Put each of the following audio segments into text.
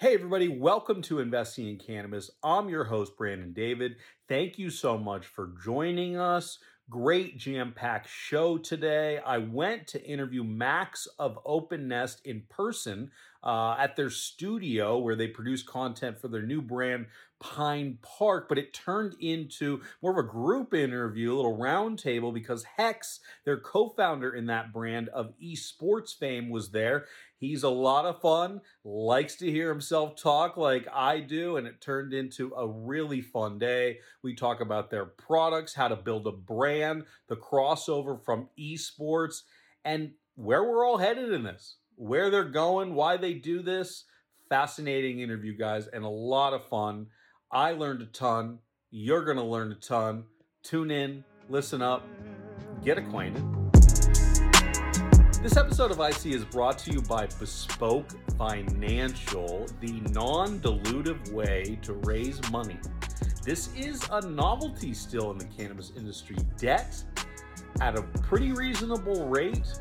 Hey, everybody, welcome to Investing in Cannabis. I'm your host, Brandon David. Thank you so much for joining us. Great jam packed show today. I went to interview Max of Open Nest in person uh, at their studio where they produce content for their new brand, Pine Park, but it turned into more of a group interview, a little roundtable, because Hex, their co founder in that brand of esports fame, was there. He's a lot of fun, likes to hear himself talk like I do, and it turned into a really fun day. We talk about their products, how to build a brand, the crossover from esports, and where we're all headed in this, where they're going, why they do this. Fascinating interview, guys, and a lot of fun. I learned a ton. You're going to learn a ton. Tune in, listen up, get acquainted. This episode of IC is brought to you by Bespoke Financial, the non dilutive way to raise money. This is a novelty still in the cannabis industry. Debt at a pretty reasonable rate.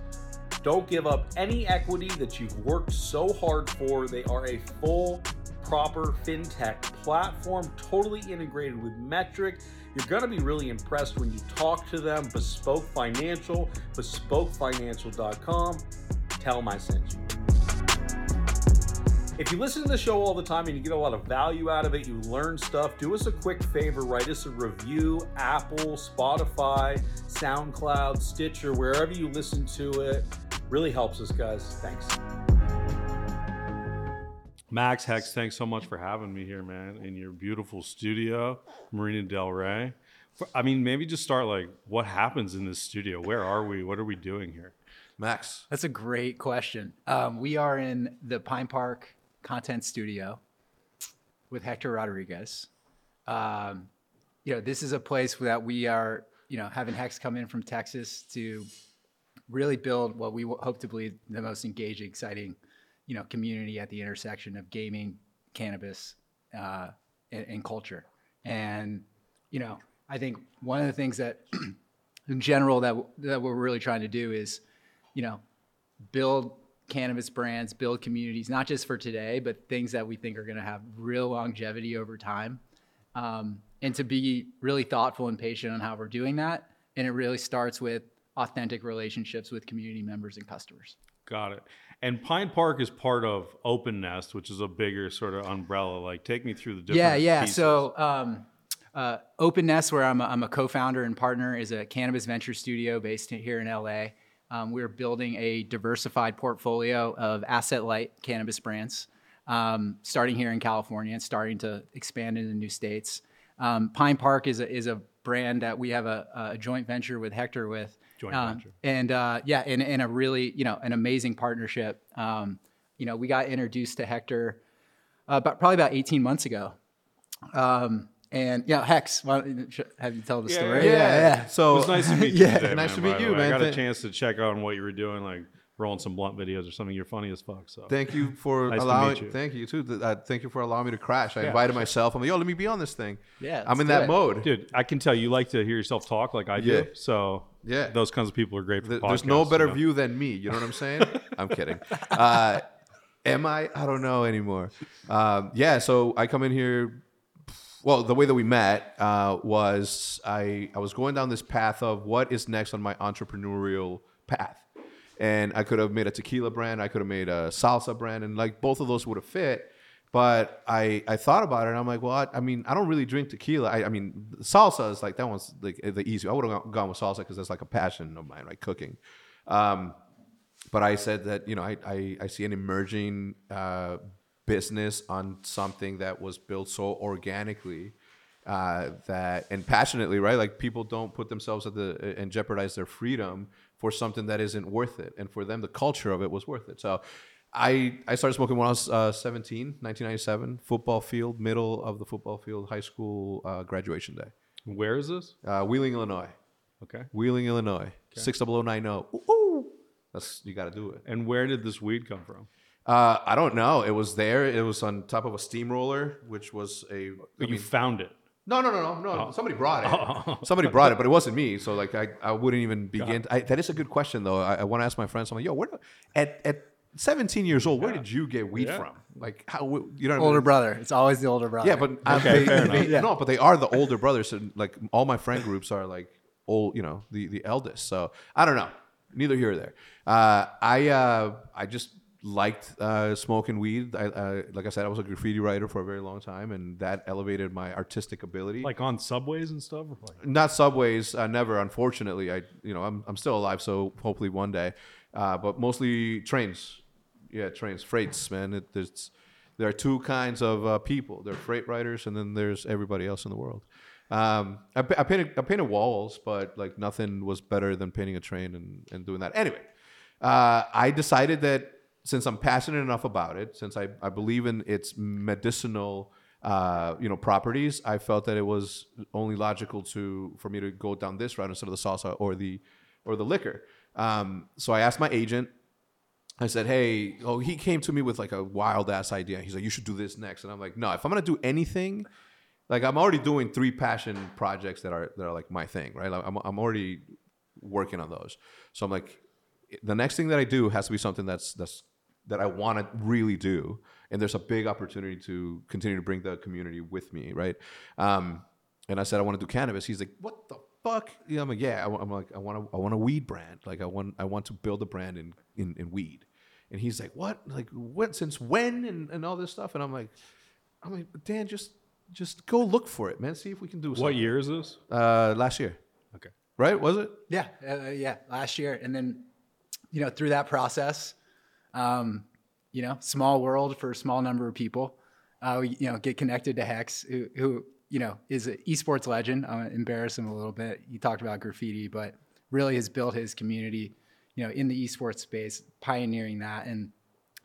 Don't give up any equity that you've worked so hard for. They are a full, proper fintech platform, totally integrated with Metrc. You're going to be really impressed when you talk to them. Bespoke Financial, bespokefinancial.com. Tell them I sent you. If you listen to the show all the time and you get a lot of value out of it, you learn stuff, do us a quick favor, write us a review, Apple, Spotify, SoundCloud, Stitcher, wherever you listen to it. Really helps us, guys. Thanks. Max Hex, thanks so much for having me here, man, in your beautiful studio, Marina Del Rey. For, I mean, maybe just start like, what happens in this studio? Where are we? What are we doing here? Max. That's a great question. Um, we are in the Pine Park Content Studio with Hector Rodriguez. Um, you know, this is a place that we are, you know, having Hex come in from Texas to really build what we hope to believe the most engaging, exciting, you know, community at the intersection of gaming, cannabis, uh, and, and culture. And you know, I think one of the things that, in general, that that we're really trying to do is, you know, build cannabis brands, build communities, not just for today, but things that we think are going to have real longevity over time. Um, and to be really thoughtful and patient on how we're doing that. And it really starts with authentic relationships with community members and customers. Got it. And Pine Park is part of Open Nest, which is a bigger sort of umbrella. Like, take me through the different. Yeah, yeah. pieces. So, um, uh, Open Nest, where I'm a, I'm a co-founder and partner, is a cannabis venture studio based here in LA. Um, we're building a diversified portfolio of asset-light cannabis brands, um, starting here in California and starting to expand into new states. Um, Pine Park is a, is a brand that we have a, a joint venture with Hector with. Joint Um, venture. And uh, yeah, and, and a really, you know, an amazing partnership. Um, you know, we got introduced to Hector uh, about, probably about 18 months ago. Um, and yeah, Hex, why don't you have you tell the Yeah, story? yeah, Yeah. It So was nice to meet you. Yeah. today, Nice man, to meet you, man. I got a chance to check on what you were doing, like rolling some blunt videos or something. You're funny as fuck. So thank you for Nice allowing. meet you. Thank you too. Uh, thank you for allowing me to crash. I Yeah, invited sure. myself. I'm like, yo, let me be on this thing. Yeah, I'm in that it. mode. dude, I can tell you like to hear yourself talk like I do. So Yeah. those kinds of people are great for Th- There's no better you know? view than me. You know what I'm saying? I'm kidding. Uh, am I? I don't know anymore. Um, yeah. So I come in here. Well, the way that we met uh, was I I was going down this path of what is next on my entrepreneurial path, and I could have made a tequila brand. I could have made a salsa brand, and like both of those would have fit. But I, I thought about it and I'm like, well, I, I mean, I don't really drink tequila. I, I mean, salsa is like that one's like the easy. I would have gone with salsa because that's like a passion of mine, right? Cooking. Um, but I said that you know I I, I see an emerging uh, business on something that was built so organically uh, that and passionately, right? Like people don't put themselves at the and jeopardize their freedom for something that isn't worth it, and for them, the culture of it was worth it. So. I, I started smoking when I was uh, 17, 1997, football field, middle of the football field, high school uh, graduation day. Where is this? Uh, Wheeling, Illinois. Okay. Wheeling, Illinois. 60090. Ooh, ooh. That's, you got to do it. And where did this weed come from? Uh, I don't know. It was there. It was on top of a steamroller, which was a. I you mean, found it. No, no, no, no, no. Somebody brought it. Somebody brought it, but it wasn't me. So like, I, I wouldn't even begin. I, that is a good question though. I, I want to ask my friends. I'm like, yo, where? do- At at 17 years old. Where did you get weed Yeah. from? Like how you know what I Older mean? brother. It's always the older brother. Yeah, but Okay, they, fair they- enough. no, but they are the older brothers, and like all my friend groups are like old, you know, the the eldest. So I don't know. Neither here or there. Uh, I uh, I just liked uh, smoking weed. I, uh, like I said, I was a graffiti writer for a very long time, and that elevated my artistic ability. Like on subways and stuff. Like, not subways, uh, never. Unfortunately, I you know I'm I'm still alive, so hopefully one day. Uh, but mostly trains, yeah, trains, freights, man. It, there's there are two kinds of uh, people. There are freight riders, and then there's everybody else in the world. Um, I, I painted I painted walls, but like nothing was better than painting a train and, and doing that. Anyway, uh, I decided that since I'm passionate enough about it, since I, I believe in its medicinal uh, you know properties, I felt that it was only logical to for me to go down this route instead of the salsa or the or the liquor. Um, so I asked my agent. I said, "Hey, oh, he came to me with like a wild ass idea. He's like, you should do this next." And I'm like, "No, if I'm gonna do anything, like I'm already doing three passion projects that are that are like my thing, right? Like, I'm I'm already working on those. So I'm like, the next thing that I do has to be something that's that's that I want to really do, and there's a big opportunity to continue to bring the community with me, right? Um, and I said I want to do cannabis. He's like, what the fuck? Yeah, I'm like, yeah. I, am like, I want to I want a weed brand. Like I want I want to build a brand in in, in weed. And he's like, what? Like what? Since when? And, and all this stuff. And I'm like, I'm like, Dan, just just go look for it, man. See if we can do something. what year is this? Uh, last year, Okay. right? Was it? Yeah, uh, yeah, last year, and then you know through that process, um, you know, small world for a small number of people. Uh, you know, get connected to Hex, who, who you know is an esports legend. I'm gonna embarrass him a little bit. He talked about graffiti, but really has built his community, you know, in the esports space, pioneering that. And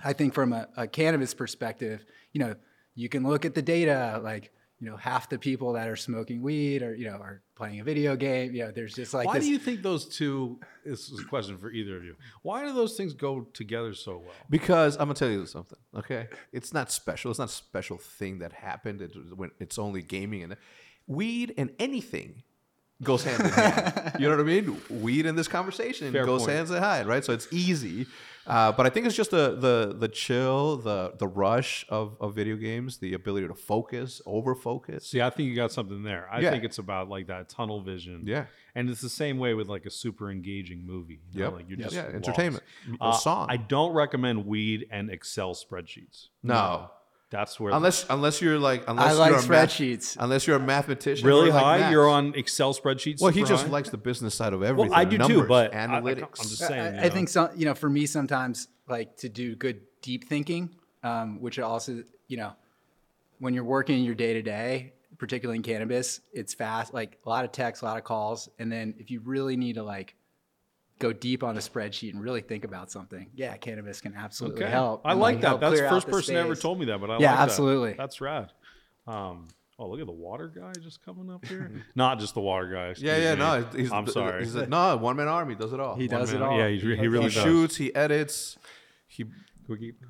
I think from a, a cannabis perspective, you know, you can look at the data, like you know, half the people that are smoking weed or you know are playing a video game. You know, there's just like Why this. do you think those two? This is a question for either of you. Why do those things go together so well? Because I'm gonna tell you something. Okay, it's not special. It's not a special thing that happened. It, when it's only gaming and weed and anything goes hand in hand. you know what I mean? Weed in this conversation Fair goes point. hands in hand, right? So it's easy. Uh, but I think it's just the the the chill, the the rush of, of video games, the ability to focus, over focus. See, I think you got something there. I Yeah. think it's about like that tunnel vision. Yeah. And it's the same way with like a super engaging movie. You know, Yep. Like you're Yep. just Yeah, lost. entertainment. A Uh, song. I don't recommend weed and Excel spreadsheets. No. That's where Unless unless you're like unless I like you're a math- spreadsheets. unless you're a mathematician. really or like high, maths. you're on Excel spreadsheets. Well, he super just high? likes the business side of everything. Well, I do too, numbers, but I- I- analytics. I'm just saying. I, you I think some, you know, for me, sometimes like to do good deep thinking, um, which also, you know, when you're working your day to day, particularly in cannabis, it's fast, like a lot of texts, a lot of calls. And then if you really need to like go deep on a spreadsheet and really think about something, yeah, cannabis can absolutely Okay. help. I like that. That's the first the person ever told me that, but I Yeah, like that. absolutely. That's rad. Um, oh, look at the water guy just coming up here. Not just the water guy. yeah, yeah, me. no. He's, I'm he's- sorry. He's a, no one man army does it all. He One does it all. Yeah, he, re- he he really does. shoots. He edits. He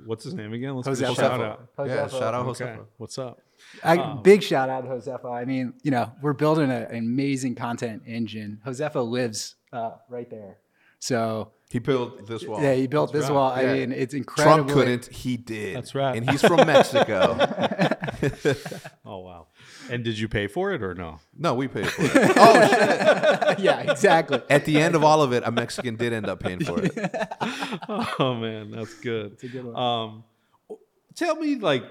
What's his name again? Let's give a Josefa. shout out. yeah. Shout out Okay. Josefa. What's up? I, big shout out to Josefa. I mean, you know, we're building a- an amazing content engine. Josefa lives uh, right there. So He built this wall. yeah, he built this right. wall. I mean, it's incredible. Trump couldn't. He did. That's right. And he's from Mexico. Oh wow! And did you pay for it or no? no, we paid for it. Oh shit! yeah, exactly. At the end of all of it, a Mexican did end up paying for it. Oh man, that's good. That's a good one. Um, tell me like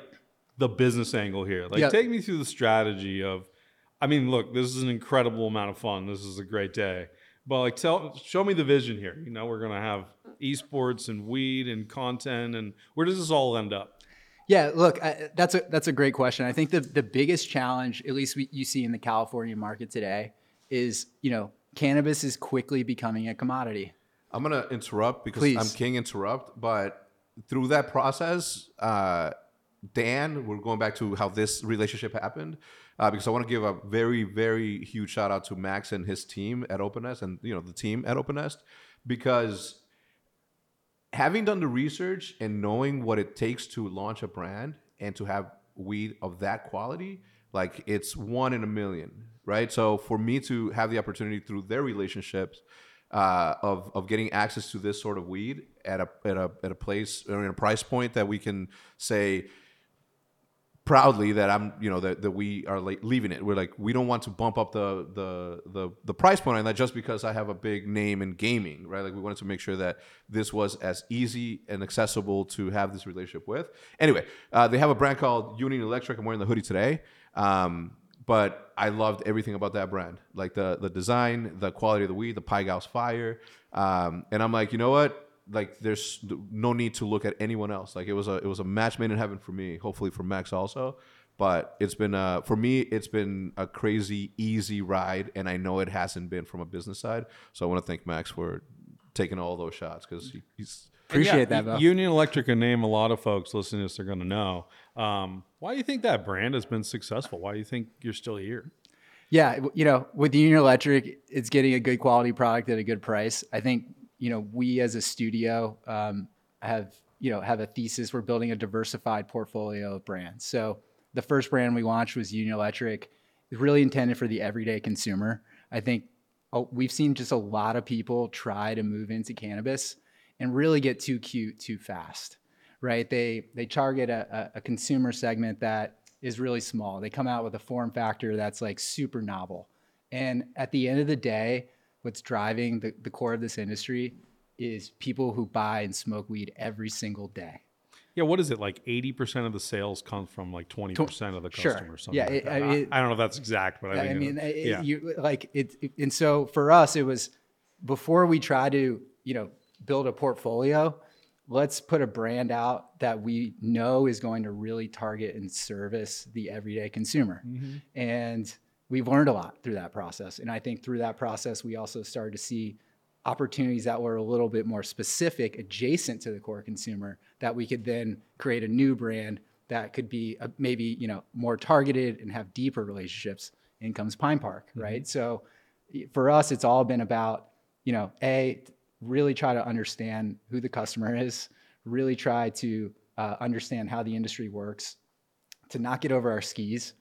the business angle here. Like, Yeah. take me through the strategy of. I mean, look, this is an incredible amount of fun. This is a great day. But like, tell, show me the vision here. You know, we're gonna have esports and weed and content, and where does this all end up? Yeah, look, I, that's a that's a great question. I think the the biggest challenge, at least we, you see in the California market today, is you know cannabis is quickly becoming a commodity. I'm gonna interrupt because Please. I'm king interrupt. But through that process, uh, Dan, we're going back to how this relationship happened. Uh, because I want to give a very, very huge shout out to Max and his team at OpenNest, and you know the team at OpenNest, because having done the research and knowing what it takes to launch a brand and to have weed of that quality, like it's one in a million, right? So for me to have the opportunity through their relationships uh, of of getting access to this sort of weed at a at a at a place or in a price point that we can say proudly that I'm, you know, that, that we are leaving it. We're like, we don't want to bump up the the the the price point on that just because I have a big name in gaming, right? Like we wanted to make sure that this was as easy and accessible to have this relationship with. Anyway, uh, they have a brand called Union Electric. I'm wearing the hoodie today. Um, but I loved everything about that brand, like the the design, the quality of the weed, the Pai Gows fire, um, and I'm like, you know what? Like, there's no need to look at anyone else. Like, it was a it was a match made in heaven for me. Hopefully for Max also, but it's been uh for me it's been a crazy easy ride, and I know it hasn't been from a business side. So I want to thank Max for taking all those shots because he, he's Appreciate that, U- Bo. Union Electric, a name a lot of folks listening to this are going to know. Um, why do you think that brand has been successful? Why do you think you're still here? Yeah, you know, with Union Electric, it's getting a good quality product at a good price. I think you know we as a studio um, have you know have a thesis. We're building a diversified portfolio of brands. So the first brand we launched was Union Electric. It's really intended for the everyday consumer. I think oh, we've seen just a lot of people try to move into cannabis and really get too cute too fast right? They they target a, a, a consumer segment that is really small. They come out with a form factor that's like super novel. And at the end of the day, what's driving the, the core of this industry is people who buy and smoke weed every single day. Yeah, what is it like? Eighty percent of the sales come from like twenty percent of the Sure. customers. something Yeah, like it-. I I, mean, I don't know if that's exact, but I, I mean, it- yeah. you like it, it- and so for us, it was before we try to, you know, build a portfolio. Let's put a brand out that we know is going to really target and service the everyday consumer, mm-hmm. and we've learned a lot through that process. And I think through that process, we also started to see opportunities that were a little bit more specific, adjacent to the core consumer, that we could then create a new brand that could be uh maybe you know more targeted and have deeper relationships. In comes Pine Park, right? So for us, it's all been about you know a really try to understand who the customer is, really try to uh, understand how the industry works, to not get over our skis,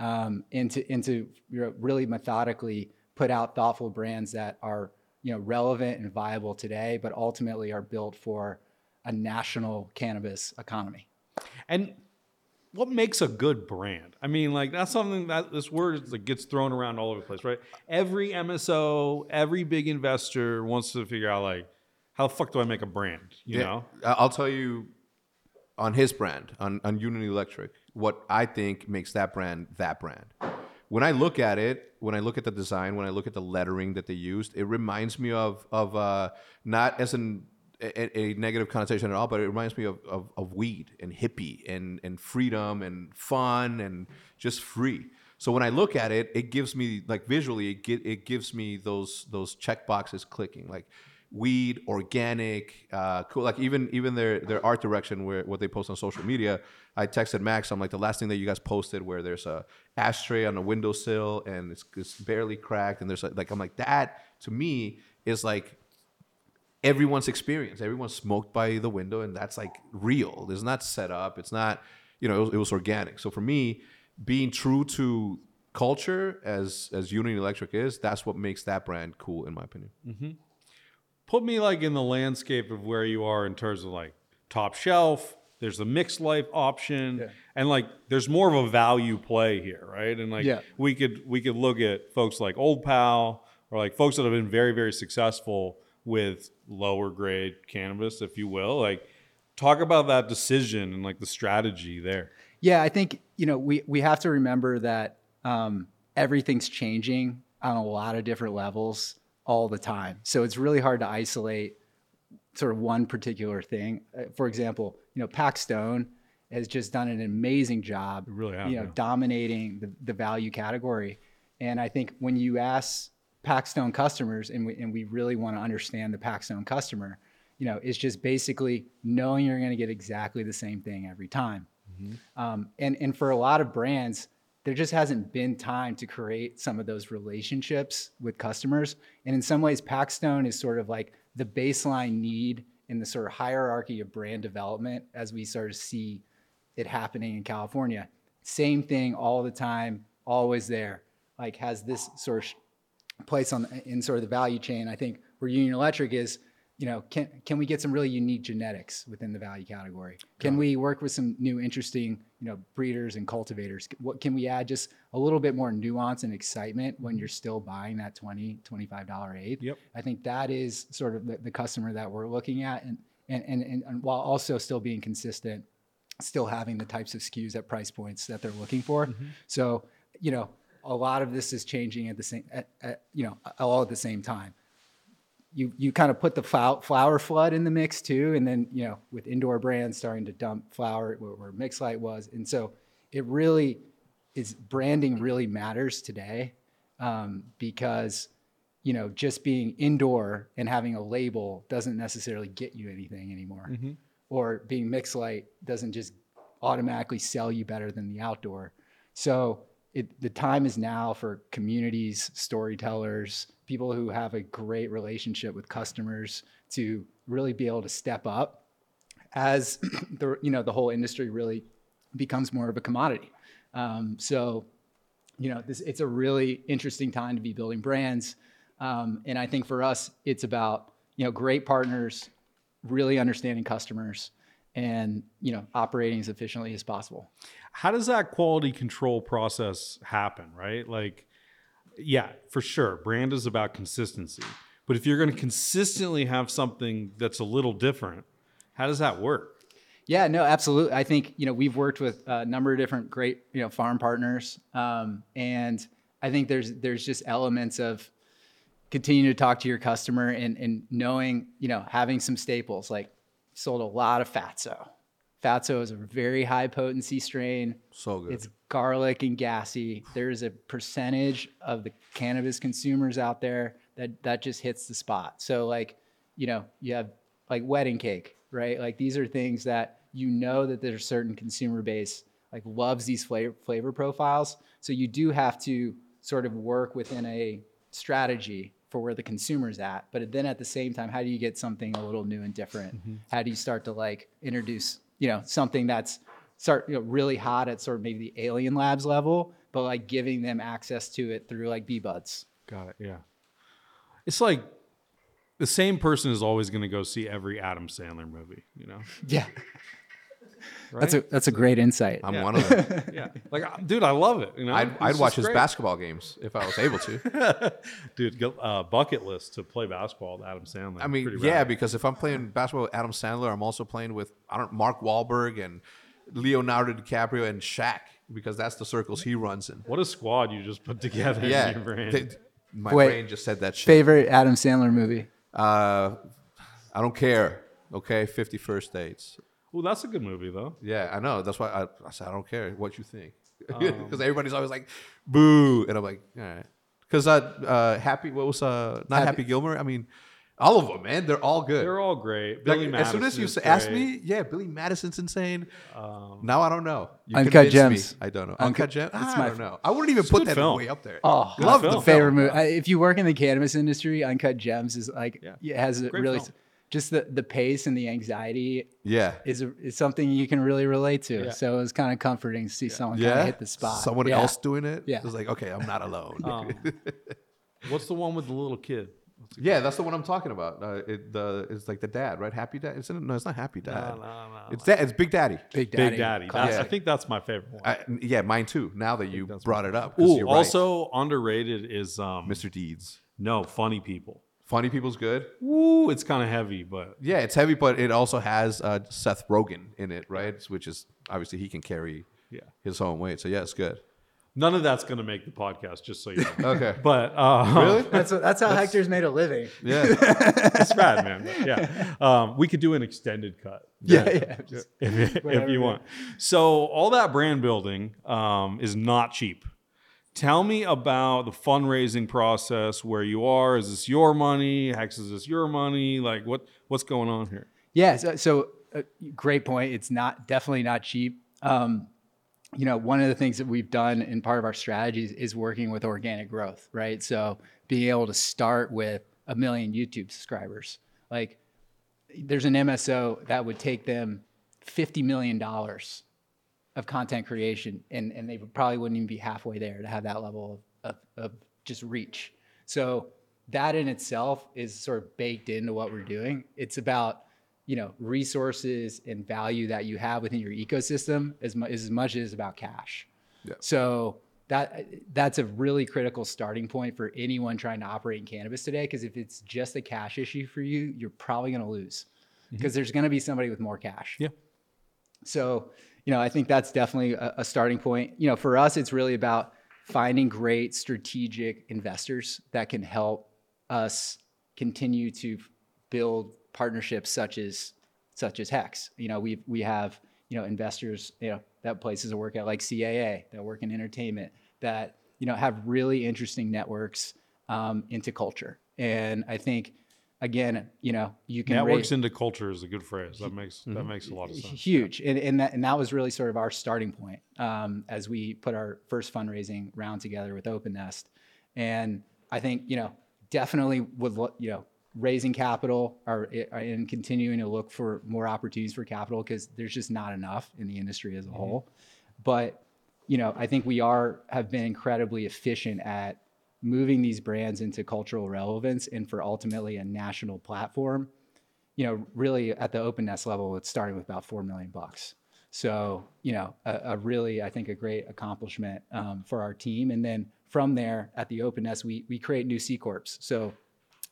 um, and to and to you know, really methodically put out thoughtful brands that are you know relevant and viable today, but ultimately are built for a national cannabis economy. And what makes a good brand? I mean, like that's something that this word like, gets thrown around all over the place, right? Every MSO, every big investor wants to figure out like, how the fuck do I make a brand? You Yeah, know? I- I'll tell you on his brand, on, on Union Electric, what I think makes that brand that brand. When I look at it, when I look at the design, when I look at the lettering that they used, it reminds me of of uh, not as an a, a negative connotation at all, but it reminds me of, of, of weed and hippie and, and freedom and fun and just free. So when I look at it, it gives me like visually, it, get, it gives me those those check boxes clicking like weed, organic, uh, cool. Like even even their their art direction, where what they post on social media. I texted Max. I'm like the last thing that you guys posted, where there's a ashtray on a windowsill and it's, it's barely cracked, and there's a, like I'm like that to me is like everyone's experience. Everyone smoked by the window, and that's like real. It's not set up. It's not, you know, it was, it was organic. So for me, being true to culture as as Union Electric is, that's what makes that brand cool, in my opinion. Put me like in the landscape of where you are in terms of like top shelf. There's a mixed light option, and like there's more of a value play here, right? And like Yeah. we could we could look at folks like Old Pal or like folks that have been very very successful with lower grade cannabis, if you will. Like talk about that decision and like the strategy there. Yeah, I think you know we we have to remember that um, everything's changing on a lot of different levels all the time. So it's really hard to isolate sort of one particular thing. Uh, For example, you know, Pac Stone has just done an amazing job, really have, you know, yeah. dominating the, the value category. And I think when you ask Paxstone customers, and we, and we really want to understand the Paxstone customer, you know, it's just basically knowing you're going to get exactly the same thing every time. Um, and and for a lot of brands, there just hasn't been time to create some of those relationships with customers. And in some ways, Packstone is sort of like the baseline need in the sort of hierarchy of brand development as we sort of see it happening in California. Same thing all the time, always there. Like has this sort of place on in sort of the value chain. I think where Union Electric is, you know, can can we get some really unique genetics within the value category? Can we work with some new interesting, you know, breeders and cultivators? What can we add just a little bit more nuance and excitement when mm-hmm. you're still buying that 20 $25 eighth? Yep. I think that is sort of the, the customer that we're looking at and and, and and and while also still being consistent, still having the types of SKUs at price points that they're looking for. Mm-hmm. So, you know, a lot of this is changing at the same at, at, you know, all at the same time you you kind of put the flower, flood in the mix too, and then you know with indoor brands starting to dump flower where, where Mixlight was, and so it really is branding really matters today um, because you know just being indoor and having a label doesn't necessarily get you anything anymore, or being Mixlight doesn't just automatically sell you better than the outdoor. So it, the time is now for communities, storytellers, people who have a great relationship with customers to really be able to step up as the you know the whole industry really becomes more of a commodity. Um, so you know this it's a really interesting time to be building brands, um, and I think for us it's about you know great partners, really understanding customers, and you know operating as efficiently as possible. how does that quality control process happen right like yeah for sure brand is about consistency but if you're going to consistently have something that's a little different how does that work Yeah, no, absolutely. I think you know we've worked with a number of different great you know farm partners, um, and I think there's there's just elements of continuing to talk to your customer and and knowing you know having some staples like sold a lot of Fatso. Fatso is a very high potency strain. So good. It's garlic and gassy. There's a percentage of the cannabis consumers out there that that just hits the spot. So like, you know, you have like wedding cake, right? Like these are things that you know that there's a certain consumer base like loves these flavor flavor profiles. So you do have to sort of work within a strategy for where the consumer's at. But then at the same time, how do you get something a little new and different? Mm-hmm. How do you start to like introduce, you know, something that's start you know, really hot at sort of maybe the alien labs level, but like giving them access to it through like b buds got it yeah. It's like the same person is always going to go see every adam sandler movie you know? Yeah. Right That's a that's a great insight. I'm one of them. yeah like uh, dude i love it you know I'd, I'd watch his great. basketball games if I was able to. dude uh, bucket list to play basketball with adam sandler I mean, Pretty yeah, rad. because if I'm playing basketball with Adam Sandler, I'm also playing with I don't Mark Wahlberg and Leonardo DiCaprio and Shaq because that's the circles he runs in. what a squad you just put together in Yeah, your brain. they- my Wait. brain just said that shit. Favorite Adam Sandler movie? Uh, I don't care. Okay, Fifty First Dates. Well that's a good movie though Yeah, I know. That's why I, I said I don't care what you think Um, because everybody's always like, "Boo," and I'm like, "All right." Because uh, uh, Happy, what was uh, not Happy- Happy, Gilmore? I mean, all of them, man. They're all good. they're all great Like, Billy as soon as you is ask great. Um, me, yeah, Billy Madison's insane. now I don't know. You Uncut Gems. Me. I don't know. Uncut- Uncut Gems. I don't know. I wouldn't even put that film. way up there. Oh, love film. the favorite film. movie. I- If you work in the cannabis industry, Uncut Gems is like Yeah. it has a Great really film. Just the the pace and the anxiety Yeah. is is something you can really relate to. Yeah. So it was kind of comforting to see someone kind Yeah. of hit the spot. Someone Yeah. else doing it. Yeah. It's like, okay, I'm not alone. Um, what's the one with the little kid yeah, that's the one I'm talking about. Uh, it, the it's like the dad, right? Happy Dad. It's, no, it's not Happy Dad. no, no, It's that. It's Big Daddy. Big Daddy. Big Daddy. That's, Yeah. I think that's my favorite one. I, yeah, mine too. Now that you brought it up. Ooh, you're right. also underrated is um, Mr. Deeds. no Funny People. Funny People's good. Ooh, it's kind of heavy, but Yeah, it's heavy, but it also has uh, Seth Rogen in it, right? Which is obviously he can carry yeah, his own weight. So yeah, it's good. none of that's gonna make the podcast. Just so you know. Okay. But uh, really? That's that's how Hector's made a living. Yeah. it's rad, man. But yeah, um, we could do an extended cut. Yeah, yeah. Just- if, if you want. So all that brand building um, is not cheap. Tell me about the fundraising process. Where you are? Is this your money? Hex, is this your money? Like what? What's going on here? Yeah, so, so uh, great point. It's not definitely not cheap. Um, you know, one of the things that we've done in part of our strategies is working with organic growth, right? So being able to start with a million YouTube subscribers, like there's an MSO that would take them fifty million dollars of content creation, and and they probably wouldn't even be halfway there to have that level of, of, of just reach. So that in itself is sort of baked into what we're doing. It's about you know resources and value that you have within your ecosystem as, mu- as much as about cash. Yeah. So that that's a really critical starting point for anyone trying to operate in cannabis today. Because if it's just a cash issue for you, you're probably going to lose mm-hmm. because there's going to be somebody with more cash. Yeah. So, you know, I think that's definitely a, a starting point. You know, for us, it's really about finding great strategic investors that can help us continue to build partnerships such as such as Hex. You know, we we have you know investors you know that places that work at like CAA that work in entertainment that you know have really interesting networks um, into culture. And I think again, you know, you can Networks raise, into culture is a good phrase. That makes that Mm-hmm. makes a lot of sense. huge and, and that and that was really sort of our starting point um, as we put our first fundraising round together with open nest and i think you know definitely would lo- you know raising capital or, or and continuing to look for more opportunities for capital because there's just not enough in the industry as a whole but you know i think we are have been incredibly efficient at moving these brands into cultural relevance and for ultimately a national platform you know, really at the open nest level, it's starting with about four million bucks. So, you know, a, a really, I think, a great accomplishment um, for our team. And then from there, at the open nest, we we create new C corps. So,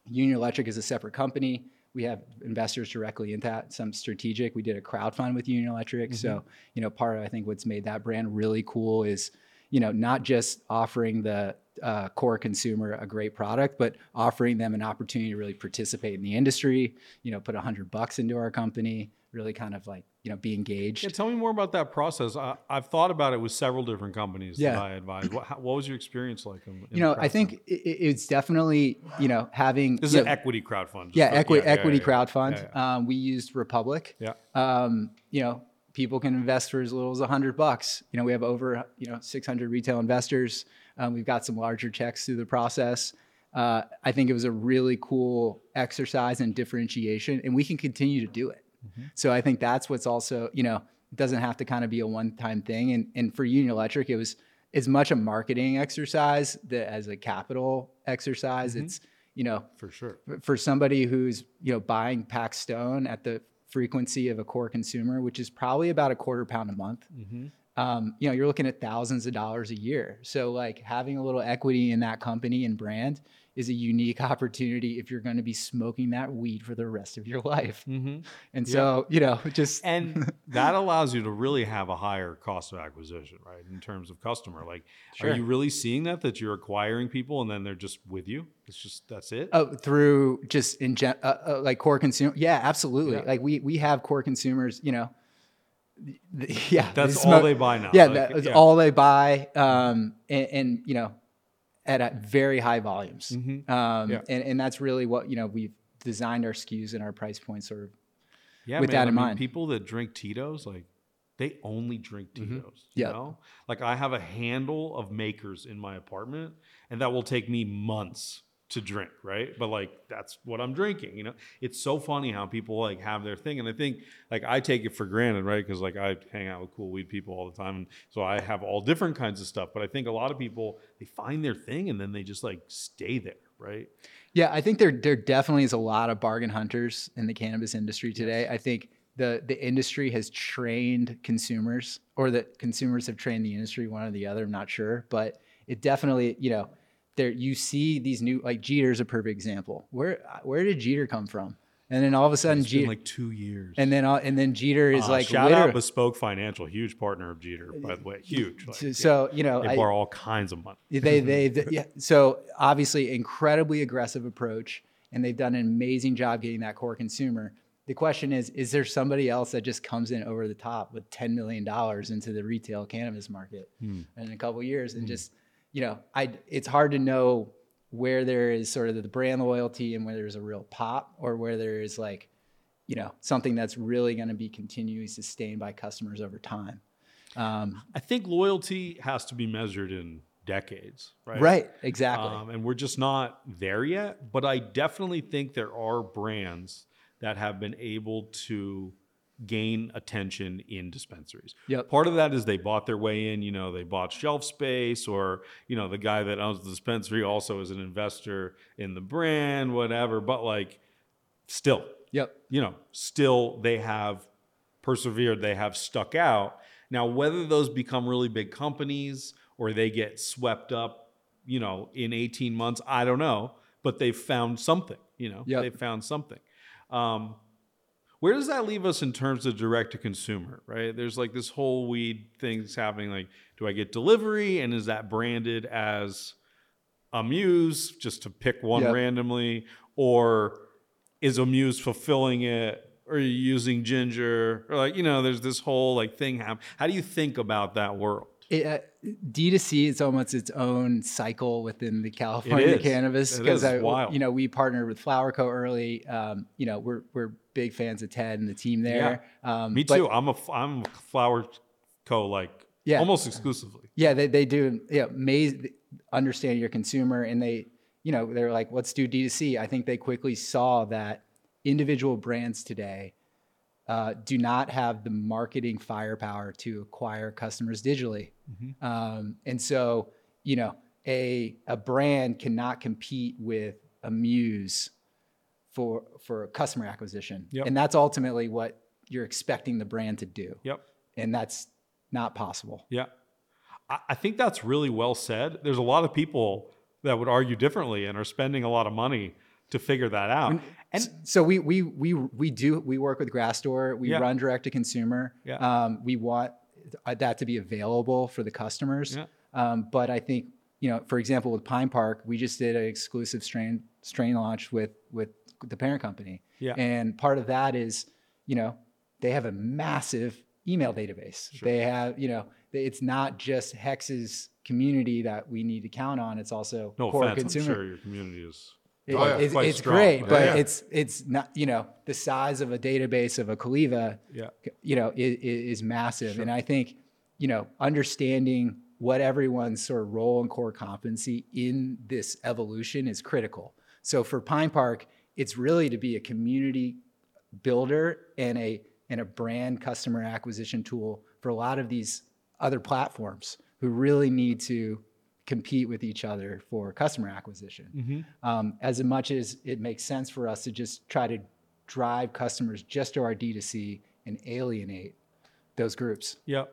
Union Electric is a separate company. We have investors directly into that, some strategic. We did a crowd fund with Union Electric. So, you know, part of I think what's made that brand really cool is, you know, not just offering the uh, core consumer a great product, but offering them an opportunity to really participate in the industry. You know, put a hundred bucks into our company, really kind of like you know be engaged. Yeah, tell me more about that process. I, I've thought about it with several different companies Yeah. that I advise. What, how, what was your experience like? In, in you know, I think i- i- it's definitely you know having this is you an know, equity crowdfund. just yeah, equity yeah, equity yeah, crowd fund. Yeah, yeah. Um, we used Republic. Yeah. Um, you know, people can invest for as little as a hundred bucks. You know, we have over you know 600 retail investors. Um, we've got some larger checks through the process. Uh, I think it was a really cool exercise in differentiation, and we can continue to do it. So I think that's what's also you know it doesn't have to kind of be a one-time thing. And and for Union Electric, it was as much a marketing exercise that as a capital exercise. It's you know for sure. for somebody who's you know buying pack stone at the frequency of a core consumer, which is probably about a quarter pound a month, um, you know, you're looking at thousands of dollars a year. So like having a little equity in that company and brand is a unique opportunity if you're going to be smoking that weed for the rest of your life. Mm-hmm. And so you know, just And that allows you to really have a higher cost of acquisition, right? In terms of customer, like, Sure. are you really seeing that that you're acquiring people and then they're just with you? It's just that's it. Oh, through just in gen, uh, uh, like core consumer. Yeah, absolutely. Yeah. Like we we have core consumers. You know, yeah, That's they all they buy now. Yeah, Like, that's yeah. all they buy, um, and, and you know, at a very high volumes. Mhm. Um, Yeah. and and that's really what you know we've designed our SKUs and our price points sort of. Yeah, with man, that I in mean, mind. people that drink Tito's, like they only drink Tito's. You Mm-hmm. Yep. know, like I have a handle of makers in my apartment, and that will take me months to drink, right? But like that's what I'm drinking. You know, it's so funny how people like have their thing, and I think like I take it for granted, right? Because like I hang out with cool weed people all the time, and so I have all different kinds of stuff. But I think a lot of people they find their thing, and then they just like stay there, right? Yeah, I think there there definitely is a lot of bargain hunters in the cannabis industry today. I think the the industry has trained consumers, or that consumers have trained the industry, one or the other. I'm not sure, but it definitely, you know, there you see these new like Jeeter's a perfect example. Where where did Jeeter come from? And then all of a sudden, It's Jeeter, like two years. and then all, and then Jeeter is Uh, like shout out Bespoke Financial, huge partner of Jeeter, by the way, huge. Like, so, yeah. so, you know, they I- borrow all kinds of money. they they, they yeah. So obviously, incredibly aggressive approach, and they've done an amazing job getting that core consumer. The question is, is there somebody else that just comes in over the top with ten million dollars into the retail cannabis market Hmm. in a couple of years, and just you know, I it's hard to know where there is sort of the brand loyalty and where there's a real pop, or where there is like, you know, something that's really going to be continually sustained by customers over time. Um, I think loyalty has to be measured in decades, right? right, exactly. Um, and we're just not there yet. But I definitely think there are brands that have been able to gain attention in dispensaries. Yep. Part of that is they bought their way in, you know, they bought shelf space or, you know, the guy that owns the dispensary also is an investor in the brand, whatever. But like still, Yep. you know, still they have persevered, they have stuck out. Now, whether those become really big companies or they get swept up, you know, in 18 months, I don't know, but they've found something, you know, Yep. they've found something. Um, where does that leave us in terms of direct to consumer, right? There's like this whole weed thing's happening. Like, do I get delivery and is that branded as Amuse, just to pick one Yep. randomly, or is Amuse fulfilling it? Or are you using Ginger? Or like, you know, there's this whole like thing happen. How do you think about that world? It, uh, D2C is almost its own cycle within the California is. cannabis because you know we partnered with Flower Co early. Um, you know we're we're big fans of Ted and the team there. Um, Me but- too. I'm a I'm a flower co like Yeah. almost exclusively. Yeah, they, they do. Yeah, maze understand your consumer, and they, you know, they're like, let's do D2C. I think they quickly saw that individual brands today uh, do not have the marketing firepower to acquire customers digitally, um, and so you know, a a brand cannot compete with Amuse for for customer acquisition, Yep. and that's ultimately what you're expecting the brand to do, Yep. and that's not possible. Yeah. I, I think that's really well said. There's a lot of people that would argue differently and are spending a lot of money to figure that out. And so we we we we do we work with Grassdoor. We Yeah. run direct to consumer. Yeah. Um, we want that to be available for the customers. Yeah. Um, but I think you know, for example, with Pine Park, we just did an exclusive strain strain launch with with the parent company. Yeah. And part of that is, you know, they have a massive email database. They have, you know, it's not just Hex's community that we need to count on. It's also no core offense, consumer. I'm sure your community is. It- Oh, yeah. it's, it's great, Yeah, but yeah. it's it's not you know the size of a database of a Caliva, Yeah. you know, is, is massive, and I think you know understanding what everyone's sort of role and core competency in this evolution is critical. So for Pine Park, it's really to be a community builder and a and a brand customer acquisition tool for a lot of these other platforms who really need to compete with each other for customer acquisition. Um, as much as it makes sense for us to just try to drive customers just to our D2C and alienate those groups. Yep.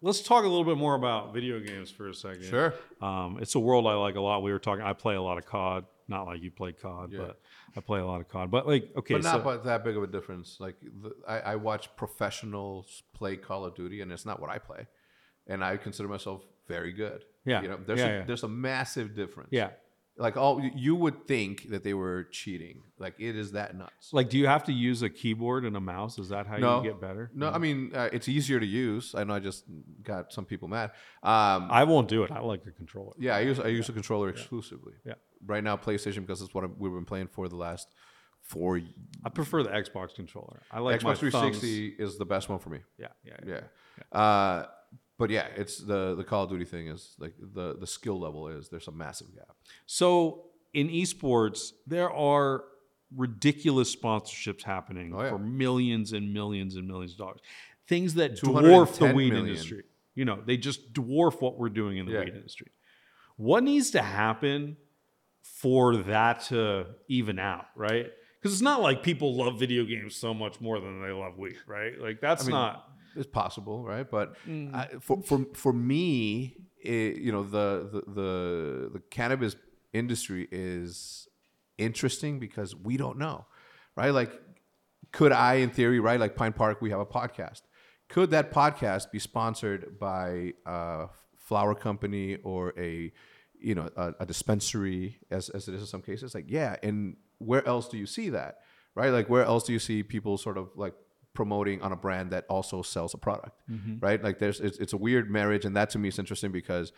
Let's talk a little bit more about video games for a second. Sure. Um, it's a world I like a lot. We were talking. I play a lot of COD. Not like you play COD, Yeah. but I play a lot of COD. But like, okay, but not so by that big of a difference. Like the, I, I watch professionals play Call of Duty, and it's not what I play, and I consider myself very good. Yeah. you know, there's Yeah, a, yeah. there's a massive difference. yeah, like all you would think that they were cheating. Like it is that nuts. like, do you have to use a keyboard and a mouse? Is that how No. you get better? No, I mean uh, it's easier to use. I know I just got some people mad. Um, I won't do it. I like the controller. yeah, I use I use a controller exclusively. Yeah. Right now, PlayStation because it's what we've been playing for the last four. I prefer the Xbox controller. I like Xbox 360 thumbs- is the best one for me. Yeah, yeah, yeah. Yeah. Uh, but yeah, it's the the Call of Duty thing is like the the skill level is there's a massive gap. So in esports, there are ridiculous sponsorships happening Oh, yeah. for millions and millions and millions of dollars. Things that dwarf the weed million. industry. You know, they just dwarf what we're doing in the Yeah. weed industry. What needs to happen for that to even out, right? Because it's not like people love video games so much more than they love weed, right? Like that's I mean, not. It's possible, right? But Mm. I, for for for me, it, you know, the, the the the cannabis industry is interesting because we don't know, right? Like, could I, in theory, right? Like Pine Park, we have a podcast. Could that podcast be sponsored by a flower company or a you know a, a dispensary, as as it is in some cases? Like, yeah. And where else do you see that, right? Like, where else do you see people sort of like promoting on a brand that also sells a product, mm-hmm. right? Like, there's it's, it's a weird marriage, and that to me is interesting because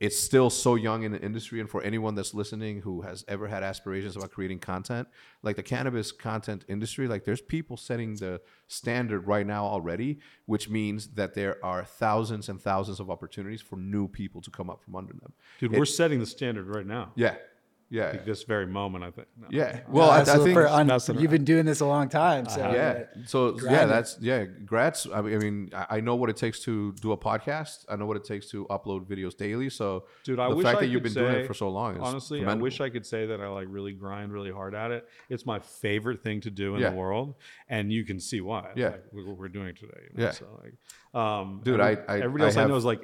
it's still so young in the industry and for anyone that's listening who has ever had aspirations about creating content like the cannabis content industry like there's people setting the standard right now already which means that there are thousands and thousands of opportunities for new people to come up from under them Dude, we're setting the standard right now. yeah Yeah. This very moment. I think. No. Yeah. Well, I, I think For un- you've been doing this a long time, so yeah. So yeah, that's yeah. Grats. I mean, I mean, I I know what it takes to do a podcast. I know what it takes to upload videos daily. So, Dude, I the wish fact I that you've could been doing it for so long is Honestly, I wish I could say that I like really grind really hard at it. It's my favorite thing to do in Yeah. the world, and you can see why. Yeah. like, what we're doing today. you know, Yeah. So like, um, Dude, every- I- I- everybody I else I, have- know is like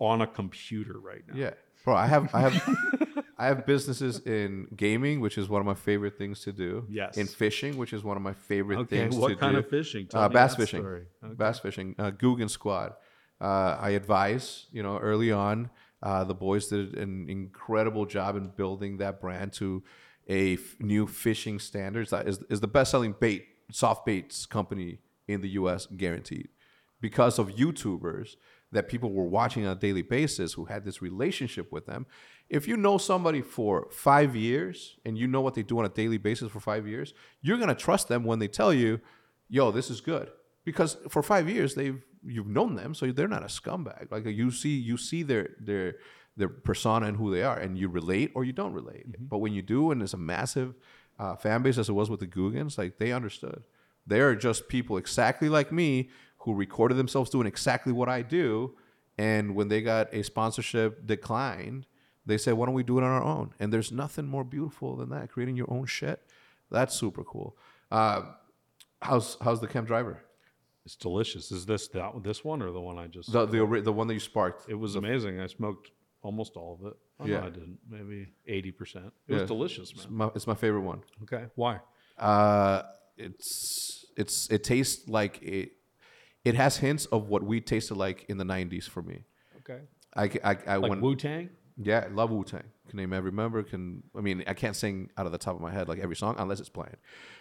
on a computer right now. Yeah, bro. I have I have I have businesses in gaming, which is one of my favorite things to do. Yes. In fishing, which is one of my favorite Okay, things to do. Okay, what kind of fishing? Uh, bass fishing. Okay. Bass fishing. Uh, Googan Squad. Uh, I advise. You know, early on, uh, the boys did an incredible job in building that brand to a f- new fishing standards. That is is the best selling bait soft baits company in the U.S. guaranteed because of YouTubers that people were watching on a daily basis who had this relationship with them. If you know somebody for five years and you know what they do on a daily basis for five years, you're gonna trust them when they tell you, "Yo, this is good," because for five years they've you've known them, so they're not a scumbag. Like you see, you see their their their persona and who they are, and you relate or you don't relate. But when you do, and it's a massive uh, fan base as it was with the Googans, like they understood. They are just people exactly like me who recorded themselves doing exactly what I do. And when they got a sponsorship declined, they said, why don't we do it on our own? And there's nothing more beautiful than that, creating your own shit. That's super cool. Uh, how's how's the Chem Driver? It's delicious. Is this that this one or the one I just? The the, the one that you sparked. it was amazing. I smoked almost all of it. Oh, Yeah. no, I didn't. Maybe eighty percent. It Yeah. was delicious, It's man. my, it's my favorite one. Okay, why? Uh, it's it's it tastes like it. It has hints of what we tasted like in the '90s for me. Okay, I I, I like Wu Tang. Yeah, love Wu Tang. Can name every member. Can I mean I can't sing out of the top of my head like every song unless it's playing.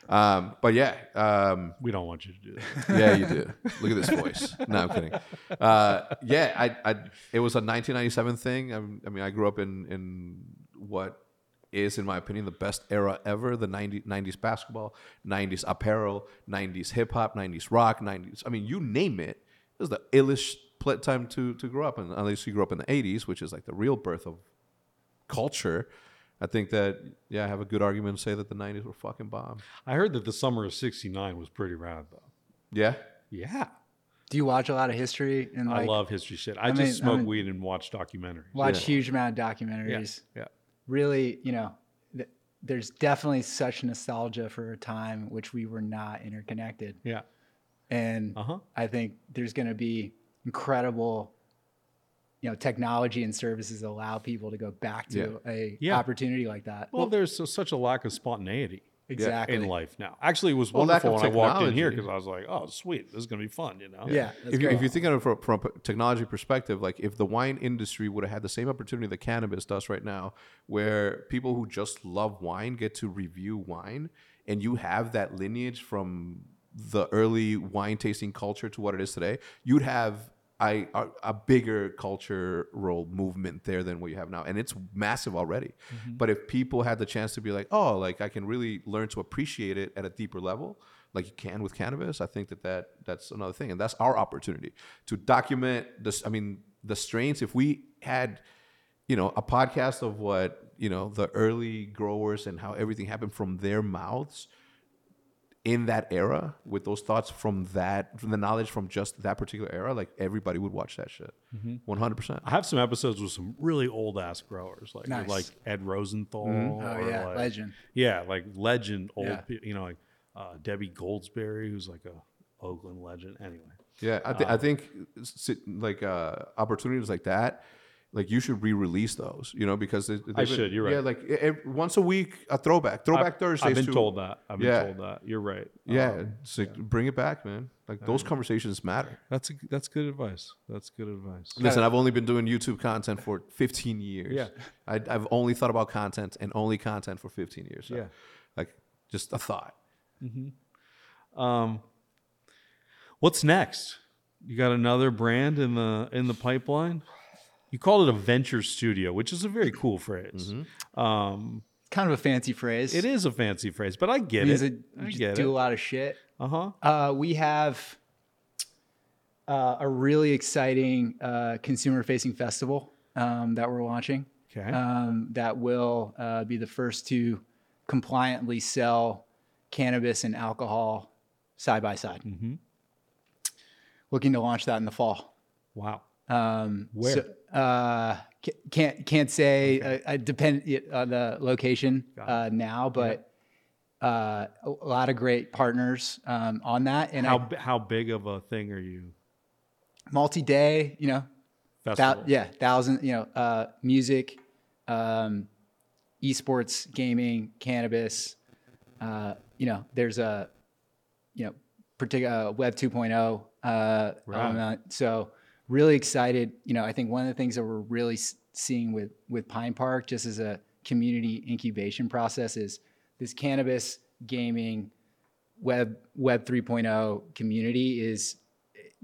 Um, but yeah, um, We don't want you to do that. yeah, you do. Look at this voice. No, I'm kidding. Uh, yeah, I, I, it was a 1997 thing. I, I mean, I grew up in in what is, in my opinion, the best era ever. The 90, 90s basketball, 90s apparel, 90s hip hop, 90s rock, 90s. I mean, you name it. It was the illest pl- time to to grow up. And unless you grew up in the 80s, which is like the real birth of culture. I think that yeah, I have a good argument to say that the '90s were fucking bomb. I heard that the summer of '69 was pretty rad, though. Yeah, Yeah, Do you watch a lot of history and I love history shit. I, I just mean- I smoke mean- weed and watch documentaries. watch Yeah. huge amount of Yeah, documentaries? yeah. Really, you know, th- there's definitely such nostalgia for a time which we were not interconnected, Yeah. and Uh-huh. I think there's going to be incredible, you know, technology and services that allow people to go back to a Yeah. opportunity like that. Well, there's so, such a lack of spontaneity exactly. in life now. Actually, it was Well, wonderful of when I walked in here because I was like, "Oh, sweet, this is gonna be fun," you know? Yeah, that's if you, great. if you think of it from, from a technology perspective, like if the wine industry would have had the same opportunity that cannabis does right now, where people who just love wine get to review wine, and you have that lineage from the early wine tasting culture to what it is today, you'd have a, a, a bigger cultural movement there than what you have now, and it's massive already. Mm-hmm. But if people had the chance to be like, oh, like I can really learn to appreciate it at a deeper level, like you can with cannabis, I think that, that that's another thing, and that's our opportunity to document this. I mean, the strains. If we had, you know, a podcast of what you know the early growers and how everything happened from their mouths in that era with those thoughts from that from the knowledge from just that particular era like everybody would watch that shit 100% I have some episodes with some really old ass growers, like Nice. like Ed Rosenthal. Mm-hmm. oh or yeah, like- legend. Yeah, like legend old. Yeah. pe- You know, like uh, Debbie Goldsberry, who's like a Oakland legend. Anyway, yeah i, th- I think like uh opportunities like that like you should re-release those you know because they, they've been- should, you're right. yeah like once a week a throwback throwback I've, thursdays I've been too. told that. I've been Yeah. told that. You're right. yeah Um, so bring it back man like those conversations matter that's a, that's good advice. That's good advice. Listen, I've only been doing YouTube content for 15 years. Yeah. I, I've only thought about content and only content for 15 years. So, Yeah. Like, just a thought. Hmm. Um, what's next? You got another brand in the in the pipeline. You called it a venture studio, which is a very cool phrase. Um, Kind of a fancy phrase. it is a fancy phrase, but I get Means it. I we just get do a lot of shit. Uh huh. Uh, we have uh, a really exciting uh, consumer-facing festival um, that we're launching. Okay. um, that will uh, be the first to compliantly sell cannabis and alcohol side by side. Mhm. Looking to launch that in the fall. Wow. Um, Where? so, uh, can't can't say. Uh, I depend on the location uh, now, but uh, a lot of great partners um, on that, and How I, how big of a thing are you? multi-day. You know, thou- yeah, thousand. You know, uh, music, um, esports, gaming, cannabis. Uh, you know, there's a you know particular uh, Web 2.0 uh, Right. element. So really excited. You know, I think one of the things that we're really seeing with with Pine Park, just as a community incubation process, is this cannabis gaming web web 3.0 community is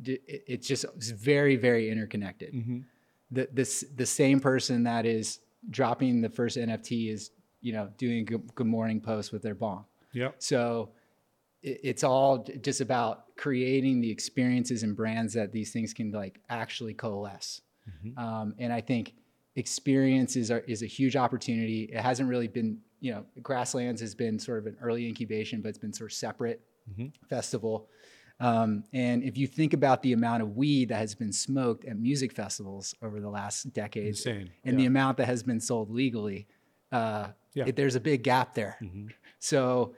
it- it's just it's very very interconnected Mhm. the this the same person that is dropping the first nft is you know doing a good, good morning post with their bong yeah so it's all just about creating the experiences and brands that these things can like actually coalesce. Um, and I think experiences are is a huge opportunity. It hasn't really been, you know, Grasslands has been sort of an early incubation, but it's been sort of separate festival. Um, and if you think about the amount of weed that has been smoked at music festivals over the last decades, Insane. and the amount that has been sold legally, uh, Yeah. it- there's a big gap there. So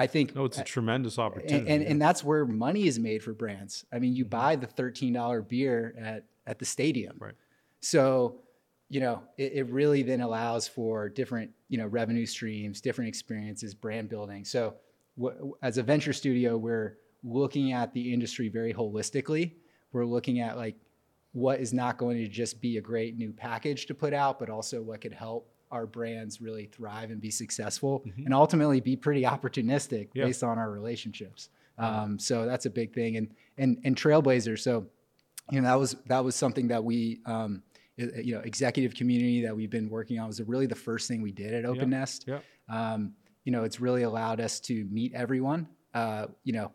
I think No, it's a uh, tremendous opportunity. and, and, yeah. and that's where money is made for brands. I mean, you mm-hmm. buy the $13 beer at, at the stadium. Right. So, you know, it, it really then allows for different, you know, revenue streams, different experiences, brand building. So wh- as a venture studio, we're looking at the industry very holistically. We're looking at like what is not going to just be a great new package to put out, but also what could help our brands really thrive and be successful and ultimately be pretty opportunistic Yeah. based on our relationships. Um, so that's a big thing. And, and, and Trailblazer. So, you know, that was, that was something that we, um, you know, executive community that we've been working on was really the first thing we did at Open Nest. yeah. Um, you know, it's really allowed us to meet everyone. Uh, you know,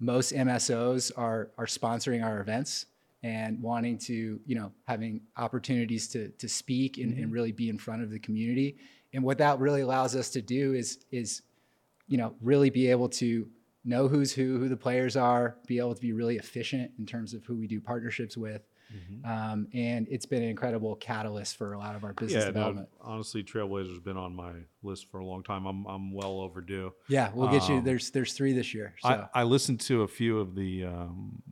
most MSOs are are sponsoring our events and wanting to, you know, having opportunities to to speak and, and really be in front of the community. And what that really allows us to do is is, you know, really be able to know who's who, who the players are, be able to be really efficient in terms of who we do partnerships with. Um, and it's been an incredible catalyst for a lot of our business yeah, no, development. honestly, Trailblazer's been on my list for a long time. I'm I'm well overdue. Yeah, we'll get you. Um, There's there's three this year. So I, I listened to a few of the um,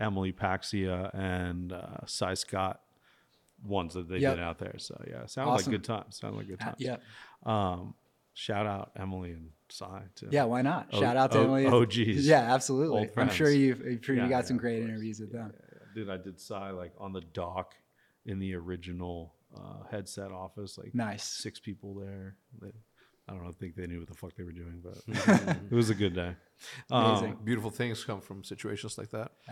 Emily Paxhia and uh, Cy Scott ones that they Yep. did out there. So yeah, sounded Awesome. like good times. Sounded like good times. yeah, Um, shout out Emily and Cy too. yeah. Why not? O- Shout out to O- Emily. OGs. Yeah, absolutely. Old I'm sure you've, I'm sure you Yeah, got yeah, some great interviews with them. Dude, I did Cy like on the dock in the original uh, headset office. Like Nice. six people there. They, I don't know. I think they knew what the fuck they were doing, but it was a good day. Um, Amazing. Beautiful things come from situations like that.